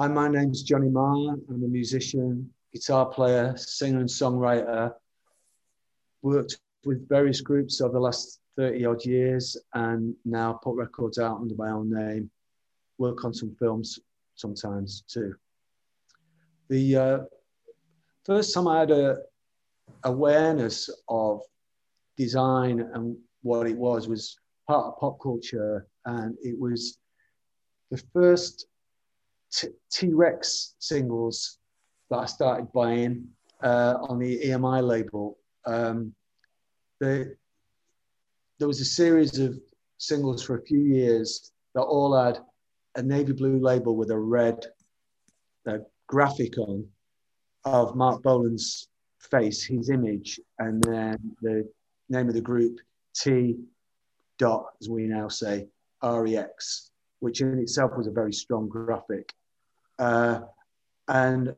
Hi, my name's Johnny Marr. I'm a musician, guitar player, singer, and songwriter. Worked with various groups over the last 30 odd years and now put records out under my own name. Work on some films sometimes too. The uh, first time I had a awareness of design and what it was was part of pop culture, and it was the first T Rex singles that I started buying uh, on the EMI label. Um, the, there was a series of singles for a few years that all had a navy blue label with a red uh, graphic on of Marc Bolan's face, his image, and then the name of the group T dot, as we now say, REX, which in itself was a very strong graphic. Uh, and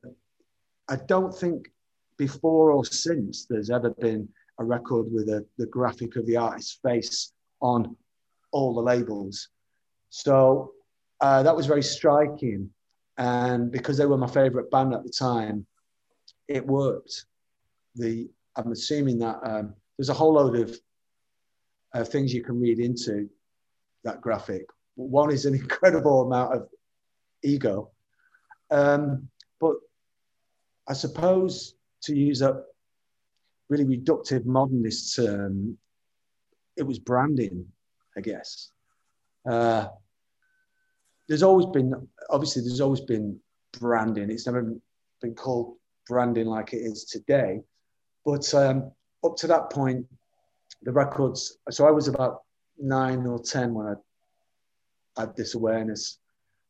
I don't think before or since there's ever been a record with a, the graphic of the artist's face on all the labels. So uh, that was very striking. And because they were my favorite band at the time, it worked. The I'm assuming that um, there's a whole load of uh, things you can read into that graphic. One is an incredible amount of ego um, but I suppose to use a really reductive modernist term, it was branding, I guess. Uh, there's always been, obviously, there's always been branding. It's never been called branding like it is today. But um, up to that point, the records, so I was about nine or 10 when I had this awareness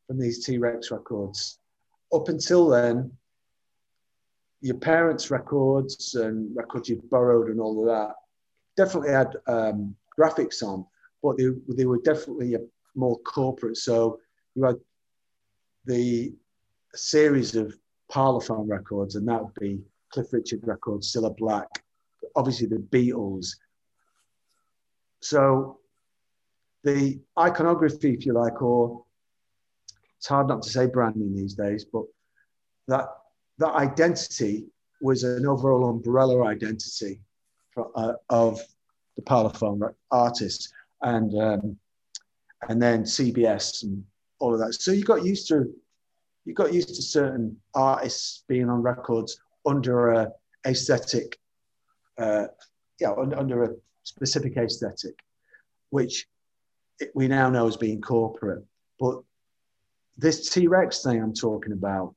from these T Rex records up until then, your parents' records and records you borrowed and all of that definitely had um, graphics on, but they, they were definitely more corporate. So you had the series of Parlophone records, and that would be Cliff Richard records, Cilla Black, obviously the Beatles. So the iconography, if you like, or it's hard not to say branding these days, but that that identity was an overall umbrella identity for, uh, of the Parlophone artists and um, and then CBS and all of that. So you got used to you got used to certain artists being on records under a aesthetic, uh, yeah, under a specific aesthetic, which we now know as being corporate. But this T Rex thing I'm talking about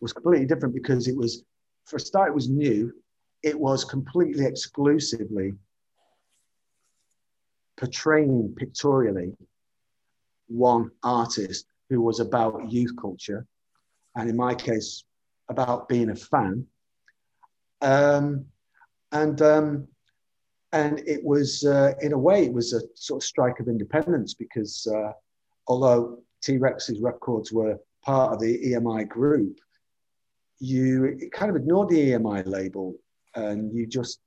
was completely different because it was, for a start, it was new. It was completely exclusively portraying pictorially one artist who was about youth culture, and in my case, about being a fan. Um, and um, and it was, uh, in a way, it was a sort of strike of independence because uh, although T Rex's records were part of the EMI group, you kind of ignored the EMI label and you just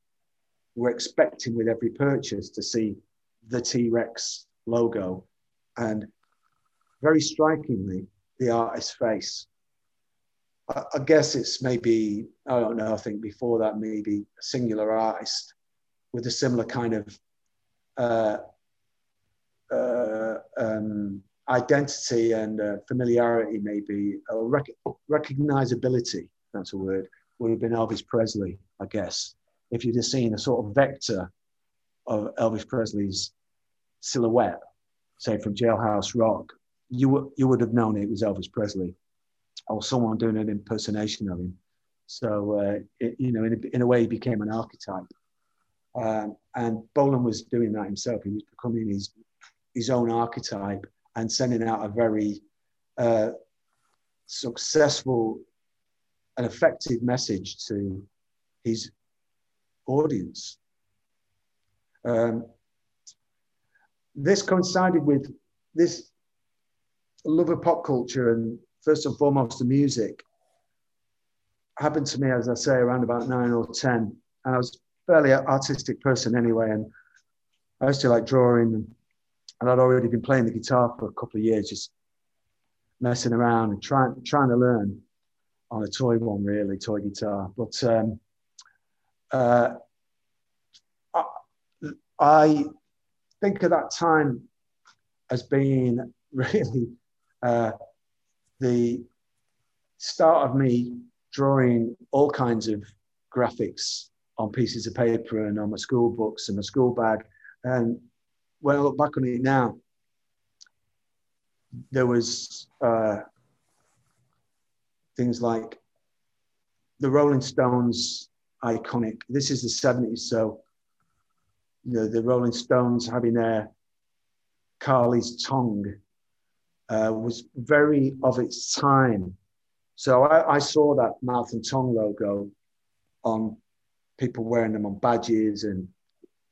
were expecting with every purchase to see the T Rex logo and very strikingly the artist's face. I, guess it's maybe, I don't know, I think before that, maybe a singular artist with a similar kind of uh, uh, um, identity and uh, familiarity, maybe, or rec- recognizability, that's a word, would have been Elvis Presley, I guess. If you'd have seen a sort of vector of Elvis Presley's silhouette, say from Jailhouse Rock, you, w- you would have known it was Elvis Presley or someone doing an impersonation of him. So, uh, it, you know, in a, in a way, he became an archetype. Um, and Bolan was doing that himself. He was becoming his, his own archetype and sending out a very uh, successful and effective message to his audience. Um, this coincided with this love of pop culture and first and foremost the music happened to me, as I say, around about nine or 10. And I was a fairly artistic person anyway. And I used to like drawing and I'd already been playing the guitar for a couple of years, just messing around and trying trying to learn on a toy one, really, toy guitar. But um, uh, I, I, think of that time as being really uh, the start of me drawing all kinds of graphics on pieces of paper and on my school books and my school bag. And when I look back on it now, there was uh, things like the Rolling Stones iconic. This is the 70s, so you know the Rolling Stones having their Kali's tongue uh, was very of its time. So I, I, saw that mouth and tongue logo on people wearing them on badges and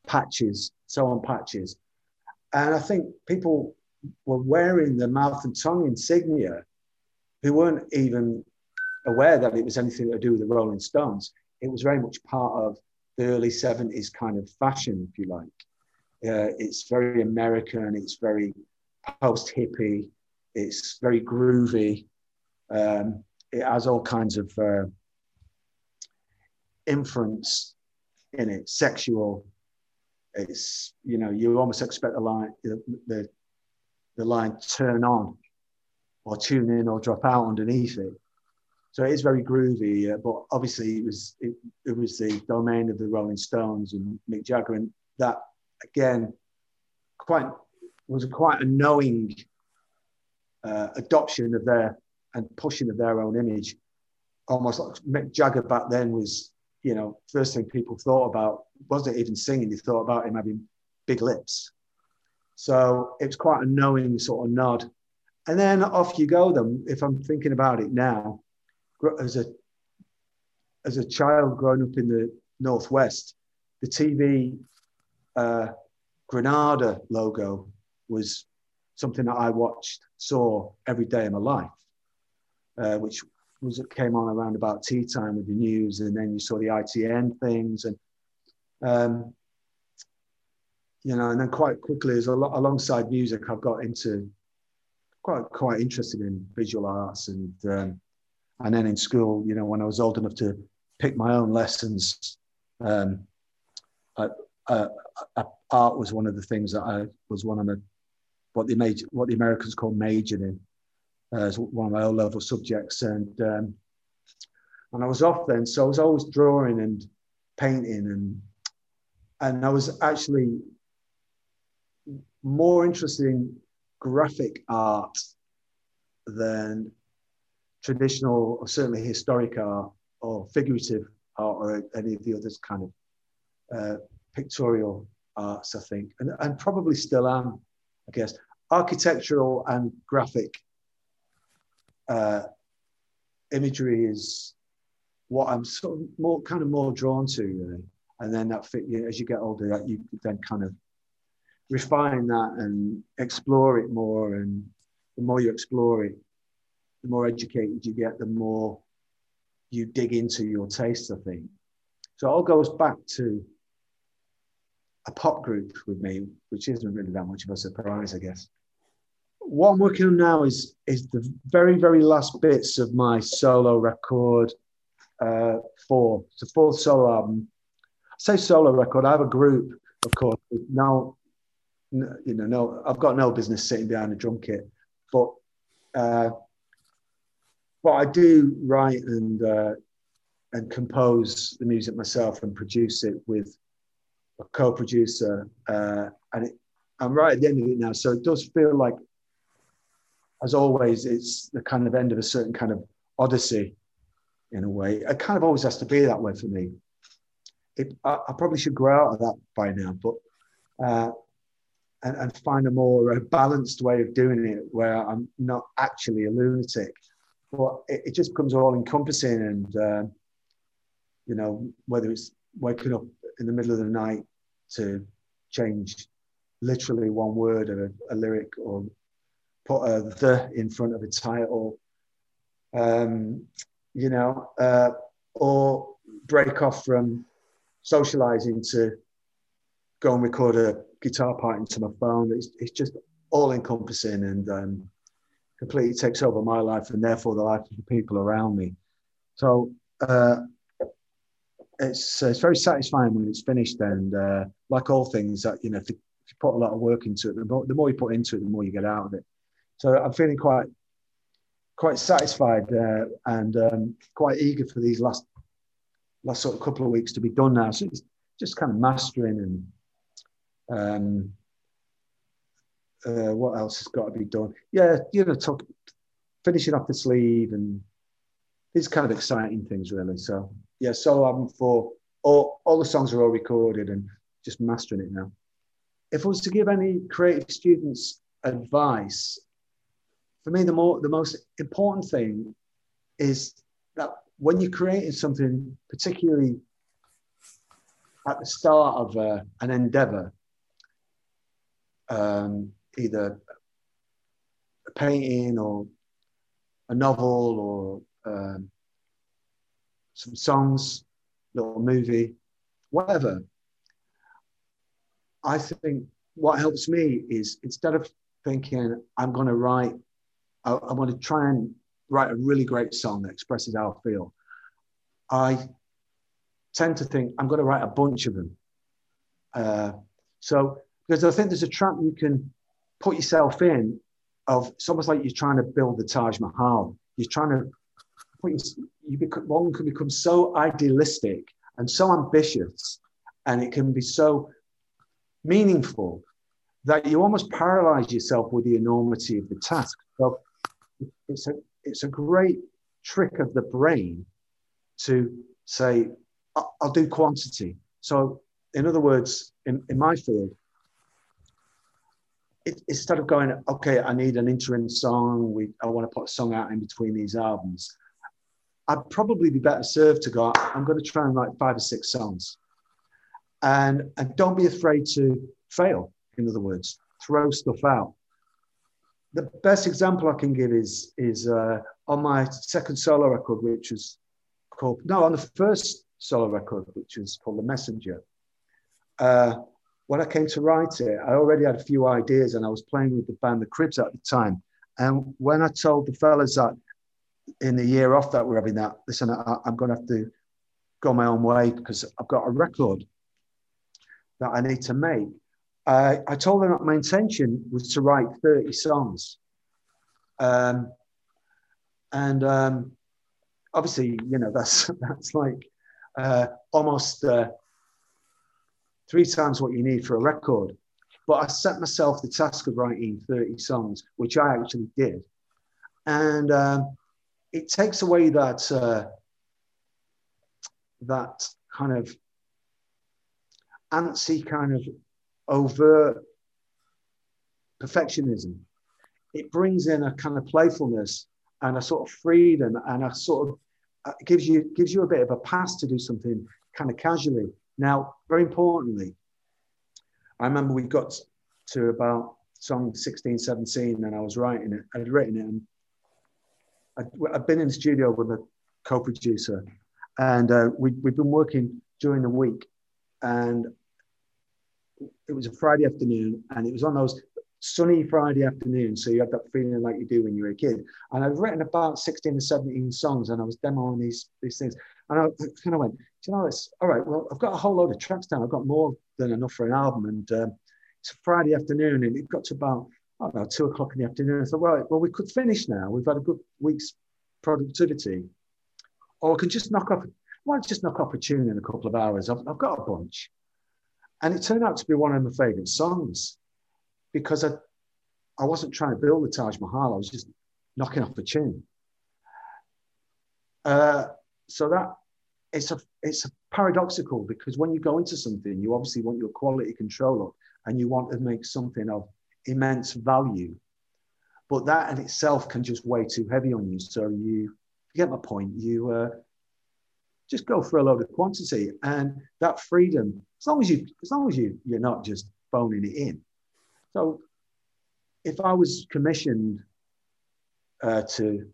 patches, so on patches. And I think people were wearing the mouth and tongue insignia who weren't even aware that it was anything to do with the Rolling Stones. It was very much part of the early 70s kind of fashion, if you like. Uh, it's very American, it's very post hippie, it's very groovy. Um, it has all kinds of uh, inference in it, sexual. It's, you know, you almost expect the line, the, the, line turn on or tune in or drop out underneath it. So it is very groovy, uh, but obviously it was it, it was the domain of the Rolling Stones and Mick Jagger, and that again quite was a quite a knowing uh, adoption of their and pushing of their own image. Almost like Mick Jagger back then was, you know, first thing people thought about wasn't even singing; they thought about him having big lips. So it was quite a knowing sort of nod. And then off you go. Then, if I'm thinking about it now, as a as a child growing up in the northwest, the TV uh, Granada logo was something that I watched, saw every day of my life, uh, which was came on around about tea time with the news, and then you saw the ITN things, and um, you know, and then quite quickly, as a lo- alongside music, I've got into quite quite interested in visual arts and um, and then in school, you know, when I was old enough to pick my own lessons, um, I, art was one of the things that I was one of the what the major, what the Americans call majoring in as one of my O level subjects, and um, and I was off then, so I was always drawing and painting, and and I was actually more interested in graphic art than traditional or certainly historic art or figurative art or any of the others kind of uh, pictorial arts, I think, and, and probably still am, I guess. Architectural and graphic uh, imagery is what I'm sort of more kind of more drawn to, really. And then that fit, you know, as you get older, that you then kind of refine that and explore it more. And the more you explore it, the more educated you get, the more you dig into your taste, I think. So it all goes back to a pop group with me, which isn't really that much of a surprise, I guess. What I'm working on now is is the very, very last bits of my solo record uh, four. It's a fourth solo album. I say solo record. I have a group, of course. Now, you know, no, I've got no business sitting behind a drum kit, but uh, but I do write and uh, and compose the music myself and produce it with a co-producer, uh, and it, I'm right at the end of it now. So it does feel like, as always, it's the kind of end of a certain kind of odyssey, in a way. It kind of always has to be that way for me. It, I, I probably should grow out of that by now, but uh, and, and find a more balanced way of doing it, where I'm not actually a lunatic but it, it just becomes all encompassing and uh, you know whether it's waking up in the middle of the night to change literally one word of a, a lyric or put a the in front of a title um, you know uh, or break off from socializing to go and record a guitar part into my phone it's, it's just all encompassing and um, completely takes over my life and therefore the life of the people around me. So uh, it's uh, it's very satisfying when it's finished. And uh, like all things, that you know, if you, put a lot of work into it, the more, the more you put into it, the more you get out of it. So I'm feeling quite quite satisfied uh, and um, quite eager for these last last sort of couple of weeks to be done now. So it's just kind of mastering and um, uh, what else has got to be done? Yeah, you know, talk, finishing off the sleeve and these kind of exciting things, really. So yeah, solo album for all, all the songs are all recorded and just mastering it now. If I was to give any creative students advice, for me, the more the most important thing is that when you're creating something, particularly at the start of uh, an endeavor, um, either a painting or a novel or um, some songs, little movie, whatever. I think what helps me is instead of thinking I'm going to write, I, I want to try and write a really great song that expresses how I feel. I tend to think I'm going to write a bunch of them. Uh, so because I think there's a trap you can put yourself in of it's almost like you're trying to build the Taj Mahal. You're trying to your, you become one can become so idealistic and so ambitious, and it can be so meaningful that you almost paralyze yourself with the enormity of the task. So it's a it's a great trick of the brain to say, I'll do quantity. So, in other words, in, in my field, it, instead of going, okay, I need an interim song, we, I want to put a song out in between these albums, I'd probably be better served to go, I'm going to try and write five or six songs. And, and don't be afraid to fail, in other words, throw stuff out. The best example I can give is, is uh, on my second solo record, which was called, no, on the first solo record, which was called The Messenger. Uh, when I came to write it, I already had a few ideas and I was playing with the band The Cribs at the time. And when I told the fellas that in the year off that we're having that, listen, I, am going to have to go my own way because I've got a record that I need to make. I, I told them that my intention was to write 30 songs. Um, and um, obviously, you know, that's, that's like uh, almost uh, three times what you need for a record. But I set myself the task of writing 30 songs, which I actually did. And um, it takes away that, uh, that kind of antsy, kind of overt perfectionism. It brings in a kind of playfulness and a sort of freedom and a sort of uh, gives you gives you a bit of a pass to do something kind of casually now, very importantly, I remember we got to about song 16, 17, and I was writing it. I'd written it, and I'd, I'd been in the studio with a co-producer, and uh, we, we'd been working during the week, and it was a Friday afternoon, and it was on those sunny Friday afternoons. So you had that feeling like you do when you're a kid. And I'd written about 16 or 17 songs and I was demoing these, these things. And I kind of went, you know, it's all right. Well, I've got a whole load of tracks down. I've got more than enough for an album. And um, it's a Friday afternoon, and it got to about I don't know two o'clock in the afternoon. I thought, right, well, we could finish now. We've had a good week's productivity, or I can just knock off. Why not just knock off a tune in a couple of hours? I've, I've got a bunch, and it turned out to be one of my favourite songs because I I wasn't trying to build the Taj Mahal. I was just knocking off a tune. Uh, so that it's a it's a paradoxical because when you go into something, you obviously want your quality control up and you want to make something of immense value. But that in itself can just weigh too heavy on you. So you, you get my point. You uh, just go for a load of quantity and that freedom, as long as you as long as you you're not just phoning it in. So if I was commissioned uh, to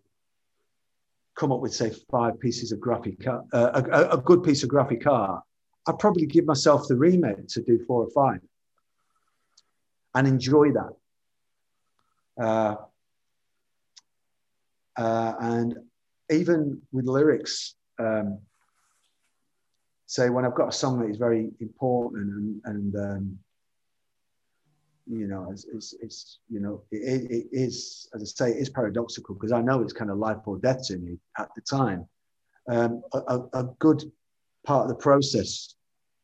come up with say five pieces of graphic uh, a, a, good piece of graphic art, I'd probably give myself the remit to do four or five and enjoy that. Uh, uh, and even with lyrics, um, say when I've got a song that is very important and, and um, you know, it's, it's, it's you know, it, it is, as I say, it is paradoxical because I know it's kind of life or death to me at the time. Um, a, a, good part of the process,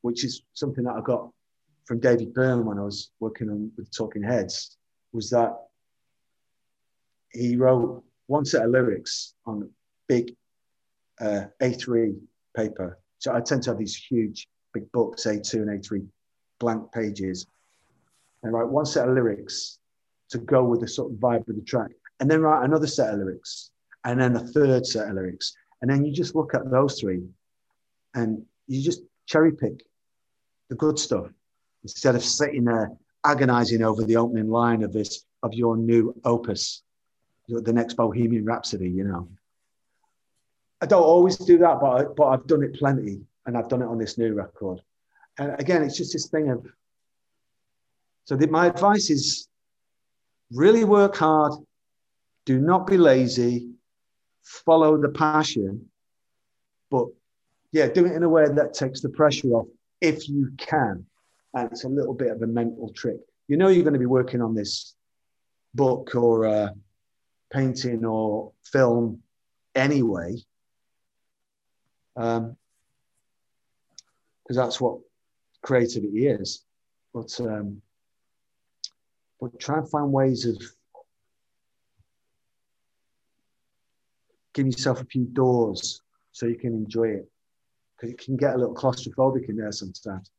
which is something that I got from David Byrne when I was working on with Talking Heads, was that he wrote one set of lyrics on big uh, A3 paper. So I tend to have these huge, big books, A2 and A3 blank pages, and write one set of lyrics to go with the sort of vibe of the track, and then write another set of lyrics, and then a third set of lyrics. And then you just look at those three and you just cherry pick the good stuff instead of sitting there agonizing over the opening line of this, of your new opus, the next Bohemian Rhapsody, you know. I don't always do that, but, but I've done it plenty and I've done it on this new record. And again, it's just this thing of, so the, my advice is really work hard, do not be lazy, follow the passion, but yeah, do it in a way that takes the pressure off if you can. And it's a little bit of a mental trick. You know, you're going to be working on this book or uh, painting or film anyway, because um, that's what creativity is. But um, but try and find ways of give yourself a few doors so you can enjoy it because it can get a little claustrophobic in there sometimes.